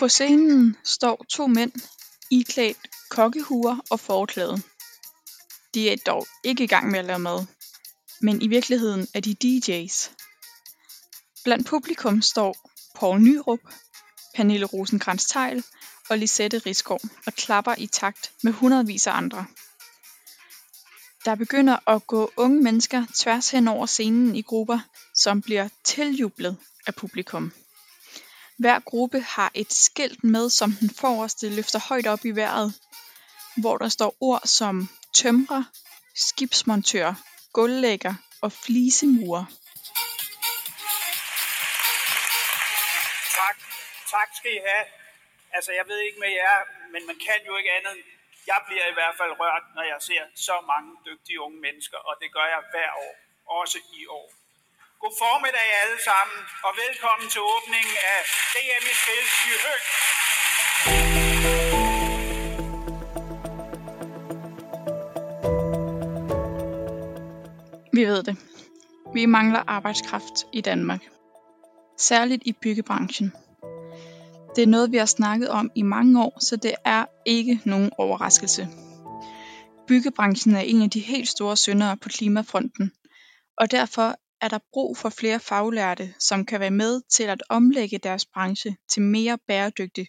På scenen står to mænd iklædt kokkehuer og forklæde. De er dog ikke i gang med at lave mad, men i virkeligheden er de DJ's. Blandt publikum står Poul Nyrup, Pernille rosenkrantz teil og Lisette Risgaard og klapper i takt med hundredvis af andre. Der begynder at gå unge mennesker tværs hen over scenen i grupper, som bliver tiljublet af publikum. Hver gruppe har et skilt med, som den forreste løfter højt op i vejret, hvor der står ord som tømrer, skibsmontør, gulvlægger og flisemurer. Tak. Tak skal I have. Altså, jeg ved ikke med jer, men man kan jo ikke andet. Jeg bliver i hvert fald rørt, når jeg ser så mange dygtige unge mennesker, og det gør jeg hver år, også i år. God formiddag alle sammen, og velkommen til åbningen af DM i Spil i Høg. Vi ved det. Vi mangler arbejdskraft i Danmark. Særligt i byggebranchen. Det er noget, vi har snakket om i mange år, så det er ikke nogen overraskelse. Byggebranchen er en af de helt store syndere på klimafronten, og derfor er der brug for flere faglærte, som kan være med til at omlægge deres branche til mere bæredygtig.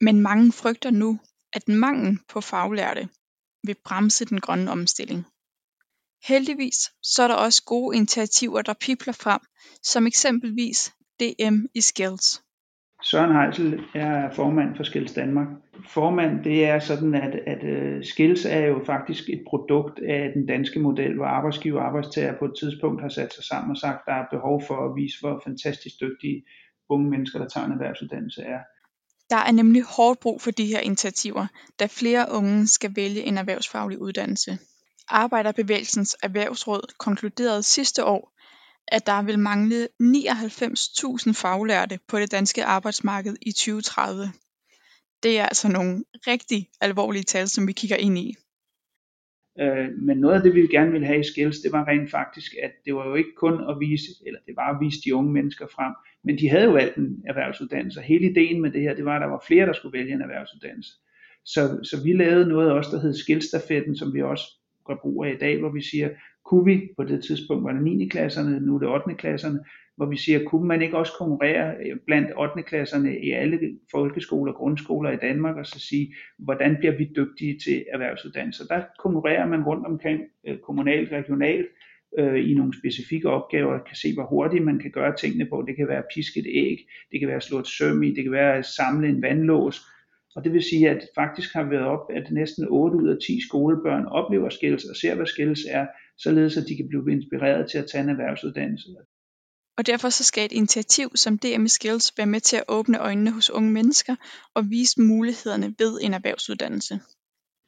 Men mange frygter nu, at mangel på faglærte vil bremse den grønne omstilling. Heldigvis så er der også gode initiativer, der pipler frem, som eksempelvis DM i Skills. Søren Heisel er formand for Skils Danmark. Formand, det er sådan, at, at øh, Skils er jo faktisk et produkt af den danske model, hvor arbejdsgiver og arbejdstager på et tidspunkt har sat sig sammen og sagt, at der er behov for at vise, hvor fantastisk dygtige unge mennesker, der tager en erhvervsuddannelse er. Der er nemlig hårdt brug for de her initiativer, da flere unge skal vælge en erhvervsfaglig uddannelse. Arbejderbevægelsens Erhvervsråd konkluderede sidste år, at der vil mangle 99.000 faglærte på det danske arbejdsmarked i 2030. Det er altså nogle rigtig alvorlige tal, som vi kigger ind i. Øh, men noget af det, vi gerne ville have i Skills, det var rent faktisk, at det var jo ikke kun at vise, eller det var at vise de unge mennesker frem, men de havde jo alt en erhvervsuddannelse. Hele ideen med det her, det var, at der var flere, der skulle vælge en erhvervsuddannelse. Så, så vi lavede noget også, der hed Skillstafetten, som vi også gør brug af i dag, hvor vi siger, kunne vi på det tidspunkt, var det 9. klasserne, nu er det 8. klasserne, hvor vi siger, kunne man ikke også konkurrere øh, blandt 8. klasserne i alle folkeskoler og grundskoler i Danmark, og så sige, hvordan bliver vi dygtige til erhvervsuddannelser. Der konkurrerer man rundt omkring øh, kommunalt, regionalt, øh, i nogle specifikke opgaver, kan se, hvor hurtigt man kan gøre tingene på. Det kan være at piske et æg, det kan være at slå et søm i, det kan være at samle en vandlås, og det vil sige, at faktisk har været op, at næsten 8 ud af 10 skolebørn oplever skills og ser, hvad skills er, således at de kan blive inspireret til at tage en erhvervsuddannelse. Og derfor så skal et initiativ som DM Skills være med til at åbne øjnene hos unge mennesker og vise mulighederne ved en erhvervsuddannelse.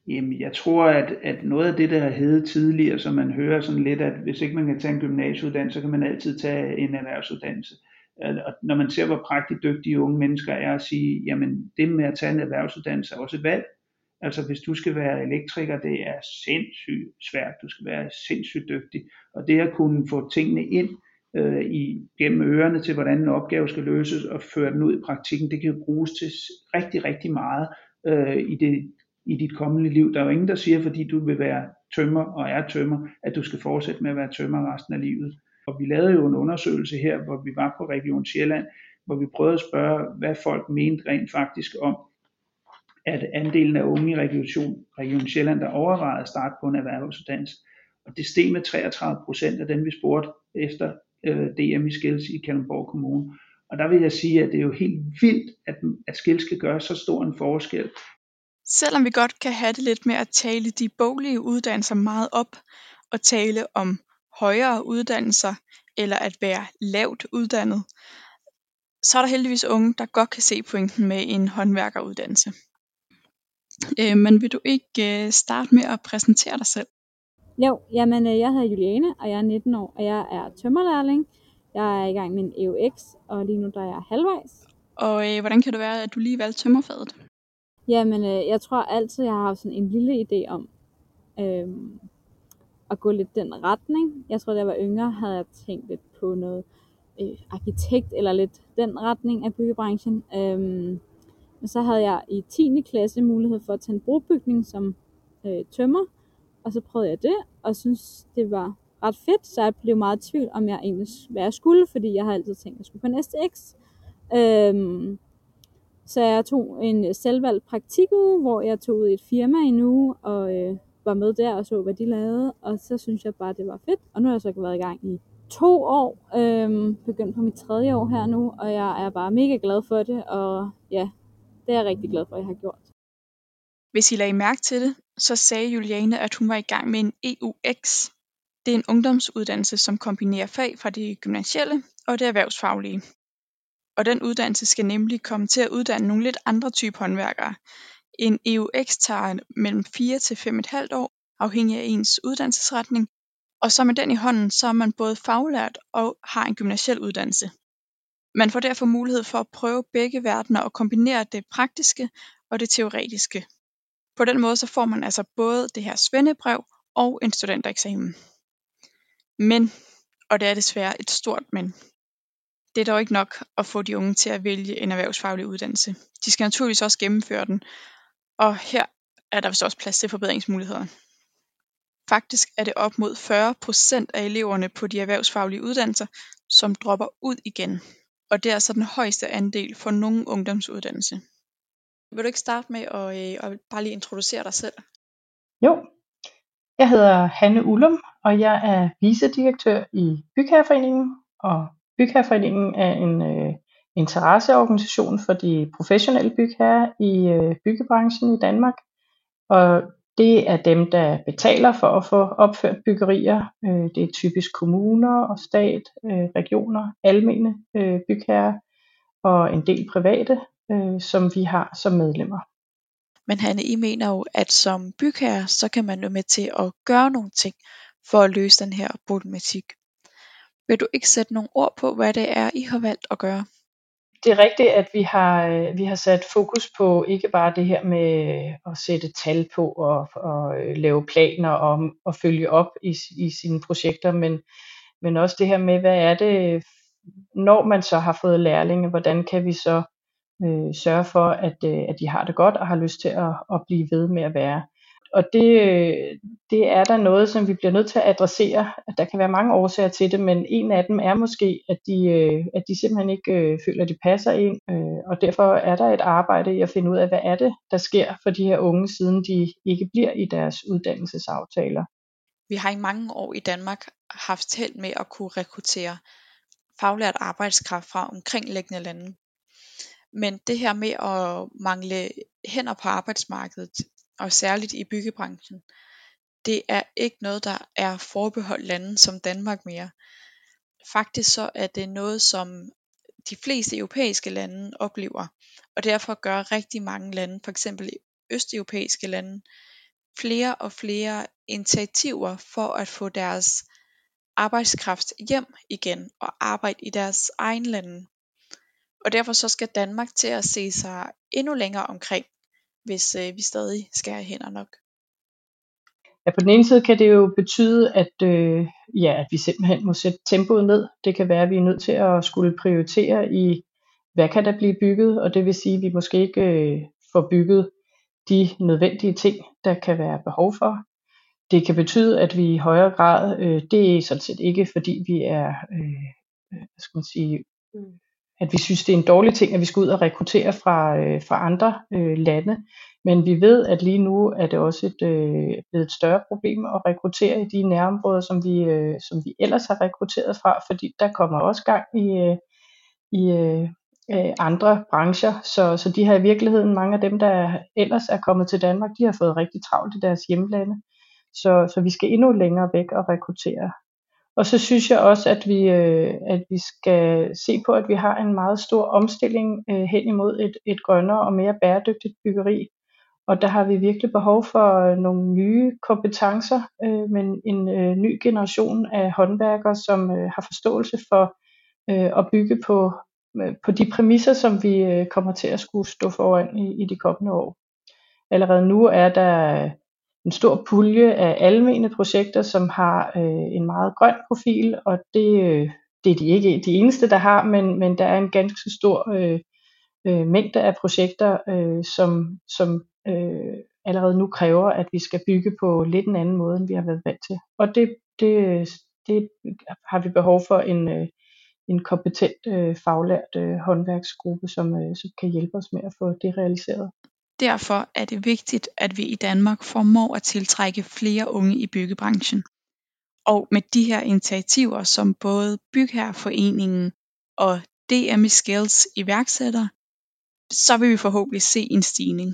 Jamen, jeg tror, at, at noget af det, der har heddet tidligere, som man hører sådan lidt, at hvis ikke man kan tage en gymnasieuddannelse, så kan man altid tage en erhvervsuddannelse. Og når man ser, hvor prægtigt dygtige unge mennesker er at sige, jamen det med at tage en erhvervsuddannelse er også et valg. Altså hvis du skal være elektriker, det er sindssygt svært. Du skal være sindssygt dygtig. Og det at kunne få tingene ind øh, i, gennem ørerne til, hvordan en opgave skal løses og føre den ud i praktikken, det kan bruges til rigtig, rigtig meget øh, i, det, i dit kommende liv. Der er jo ingen, der siger, fordi du vil være tømmer og er tømmer, at du skal fortsætte med at være tømmer resten af livet. Og vi lavede jo en undersøgelse her, hvor vi var på Region Sjælland, hvor vi prøvede at spørge, hvad folk mente rent faktisk om, at andelen af unge i Region, Region Sjælland, der overvejede at starte på en erhvervsuddannelse. Og det steg med 33 procent af dem, vi spurgte efter øh, DM i Skils i Kalundborg Kommune. Og der vil jeg sige, at det er jo helt vildt, at, at Skils skal gøre så stor en forskel. Selvom vi godt kan have det lidt med at tale de boglige uddannelser meget op, og tale om højere uddannelser eller at være lavt uddannet, så er der heldigvis unge, der godt kan se pointen med en håndværkeruddannelse. Øh, men vil du ikke øh, starte med at præsentere dig selv? Jo, jamen øh, jeg hedder Juliane, og jeg er 19 år, og jeg er tømmerlærling. Jeg er i gang med en EUX, og lige nu der er jeg halvvejs. Og øh, hvordan kan det være, at du lige valgte tømmerfaget? Jamen, øh, jeg tror altid, jeg har haft sådan en lille idé om, øh, at gå lidt den retning. Jeg tror, da jeg var yngre, havde jeg tænkt lidt på noget øh, arkitekt, eller lidt den retning af byggebranchen. Øhm, Men så havde jeg i 10. klasse mulighed for at tage en brobygning som øh, tømmer, og så prøvede jeg det, og synes det var ret fedt, så jeg blev meget i tvivl, om jeg egentlig hvad jeg skulle, fordi jeg har altid tænkt, at jeg skulle på næste STX. Øhm, så jeg tog en selvvalgt praktikuge, hvor jeg tog ud i et firma i en uge, og øh, var med der og så, hvad de lavede, og så synes jeg bare, det var fedt. Og nu har jeg så været i gang i to år, øhm, begyndt på mit tredje år her nu, og jeg er bare mega glad for det, og ja, det er jeg rigtig glad for, at jeg har gjort. Hvis I lagde mærke til det, så sagde Juliane, at hun var i gang med en EUX. Det er en ungdomsuddannelse, som kombinerer fag fra det gymnasielle og det erhvervsfaglige. Og den uddannelse skal nemlig komme til at uddanne nogle lidt andre type håndværkere. En EUX tager mellem 4 til 5,5 år, afhængig af ens uddannelsesretning, og så med den i hånden, så er man både faglært og har en gymnasiel uddannelse. Man får derfor mulighed for at prøve begge verdener og kombinere det praktiske og det teoretiske. På den måde så får man altså både det her svendebrev og en studentereksamen. Men, og det er desværre et stort men, det er dog ikke nok at få de unge til at vælge en erhvervsfaglig uddannelse. De skal naturligvis også gennemføre den, og her er der vist også plads til forbedringsmuligheder. Faktisk er det op mod 40% af eleverne på de erhvervsfaglige uddannelser, som dropper ud igen. Og det er altså den højeste andel for nogen ungdomsuddannelse. Vil du ikke starte med at, øh, at bare lige introducere dig selv? Jo, jeg hedder Hanne Ullum, og jeg er vicedirektør i Bygherreforeningen. Og Bygherreforeningen er en øh, interesseorganisation for de professionelle bygherrer i øh, byggebranchen i Danmark. Og det er dem, der betaler for at få opført byggerier. Øh, det er typisk kommuner og stat, øh, regioner, almene øh, bygherrer og en del private, øh, som vi har som medlemmer. Men Hanne, I mener jo, at som bygherre, så kan man jo med til at gøre nogle ting for at løse den her problematik. Vil du ikke sætte nogle ord på, hvad det er, I har valgt at gøre? Det er rigtigt, at vi har, øh, vi har sat fokus på ikke bare det her med øh, at sætte tal på og, og øh, lave planer og, og følge op i, i sine projekter, men, men også det her med, hvad er det, når man så har fået lærlinge, hvordan kan vi så øh, sørge for, at, øh, at de har det godt og har lyst til at, at blive ved med at være og det, det er der noget, som vi bliver nødt til at adressere. Der kan være mange årsager til det, men en af dem er måske, at de, øh, at de simpelthen ikke øh, føler, at de passer ind. Øh, og derfor er der et arbejde i at finde ud af, hvad er det, der sker for de her unge, siden de ikke bliver i deres uddannelsesaftaler. Vi har i mange år i Danmark haft held med at kunne rekruttere faglært arbejdskraft fra omkringliggende lande. Men det her med at mangle hænder på arbejdsmarkedet, og særligt i byggebranchen, det er ikke noget, der er forbeholdt lande som Danmark mere. Faktisk så er det noget, som de fleste europæiske lande oplever, og derfor gør rigtig mange lande, for eksempel østeuropæiske lande, flere og flere initiativer for at få deres arbejdskraft hjem igen og arbejde i deres egen lande. Og derfor så skal Danmark til at se sig endnu længere omkring hvis øh, vi stadig skal have hænder nok. Ja, på den ene side kan det jo betyde, at, øh, ja, at vi simpelthen må sætte tempoet ned. Det kan være, at vi er nødt til at skulle prioritere i, hvad kan der blive bygget, og det vil sige, at vi måske ikke øh, får bygget de nødvendige ting, der kan være behov for. Det kan betyde, at vi i højere grad, øh, det er sådan set ikke fordi vi er, øh, hvad skal man sige, at vi synes, det er en dårlig ting, at vi skal ud og rekruttere fra, øh, fra andre øh, lande. Men vi ved, at lige nu er det også et, øh, blevet et større problem at rekruttere i de nærområder, som vi, øh, som vi ellers har rekrutteret fra, fordi der kommer også gang i, øh, i øh, øh andre brancher. Så, så de har i virkeligheden, mange af dem, der ellers er kommet til Danmark, de har fået rigtig travlt i deres hjemlande. Så, så vi skal endnu længere væk og rekruttere og så synes jeg også, at vi, øh, at vi skal se på, at vi har en meget stor omstilling øh, hen imod et, et grønnere og mere bæredygtigt byggeri. Og der har vi virkelig behov for øh, nogle nye kompetencer, øh, men en øh, ny generation af håndværkere, som øh, har forståelse for øh, at bygge på, øh, på de præmisser, som vi øh, kommer til at skulle stå foran i, i de kommende år. Allerede nu er der en stor pulje af almene projekter, som har øh, en meget grøn profil, og det, øh, det er de ikke de eneste, der har, men, men der er en ganske stor øh, øh, mængde af projekter, øh, som, som øh, allerede nu kræver, at vi skal bygge på lidt en anden måde, end vi har været vant til. Og det, det, det har vi behov for en, øh, en kompetent øh, faglært øh, håndværksgruppe, som, øh, som kan hjælpe os med at få det realiseret. Derfor er det vigtigt, at vi i Danmark formår at tiltrække flere unge i byggebranchen. Og med de her initiativer, som både Bygherreforeningen og DM Skills iværksætter, så vil vi forhåbentlig se en stigning.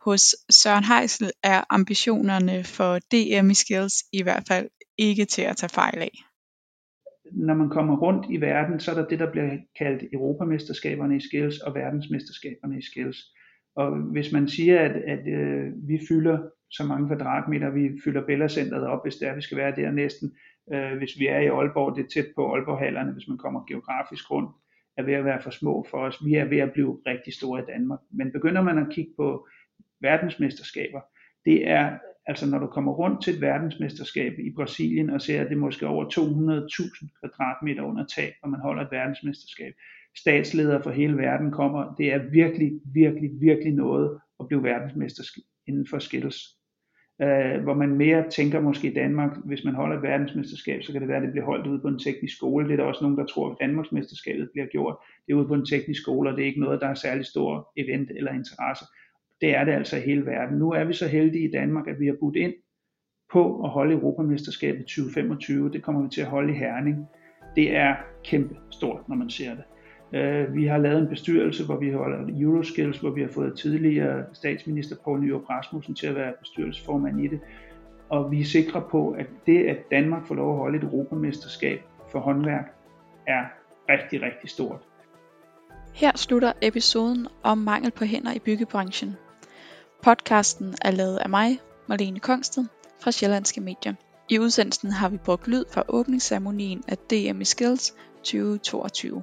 Hos Søren Heisel er ambitionerne for DM Skills i hvert fald ikke til at tage fejl af. Når man kommer rundt i verden, så er der det, der bliver kaldt Europamesterskaberne i skills og verdensmesterskaberne i skills. Og hvis man siger, at, at øh, vi fylder så mange kvadratmeter, vi fylder Bellacenteret op, hvis det er, vi skal være der næsten, øh, hvis vi er i Aalborg, det er tæt på Aalborghallerne, hvis man kommer geografisk rundt, er ved at være for små for os. Vi er ved at blive rigtig store i Danmark. Men begynder man at kigge på verdensmesterskaber, det er altså når du kommer rundt til et verdensmesterskab i Brasilien og ser, at det er måske over 200.000 kvadratmeter under tag, når man holder et verdensmesterskab. Statsledere fra hele verden kommer. Det er virkelig, virkelig, virkelig noget at blive verdensmester inden for skills. Uh, hvor man mere tænker måske i Danmark, hvis man holder et verdensmesterskab, så kan det være, at det bliver holdt ude på en teknisk skole. Det er der også nogen, der tror, at Danmarksmesterskabet bliver gjort. Det er ude på en teknisk skole, og det er ikke noget, der er særlig stor event eller interesse. Det er det altså i hele verden. Nu er vi så heldige i Danmark, at vi har budt ind på at holde Europamesterskabet 2025. Det kommer vi til at holde i Herning. Det er kæmpe stort, når man ser det. Øh, vi har lavet en bestyrelse, hvor vi holder Euroskills, hvor vi har fået tidligere statsminister Poul Nyrup Rasmussen til at være bestyrelsesformand i det. Og vi er sikre på, at det, at Danmark får lov at holde et europamesterskab for håndværk, er rigtig, rigtig stort. Her slutter episoden om mangel på hænder i byggebranchen. Podcasten er lavet af mig, Marlene Kongsted, fra Sjællandske Medier. I udsendelsen har vi brugt lyd fra åbningsceremonien af DM Skills 2022.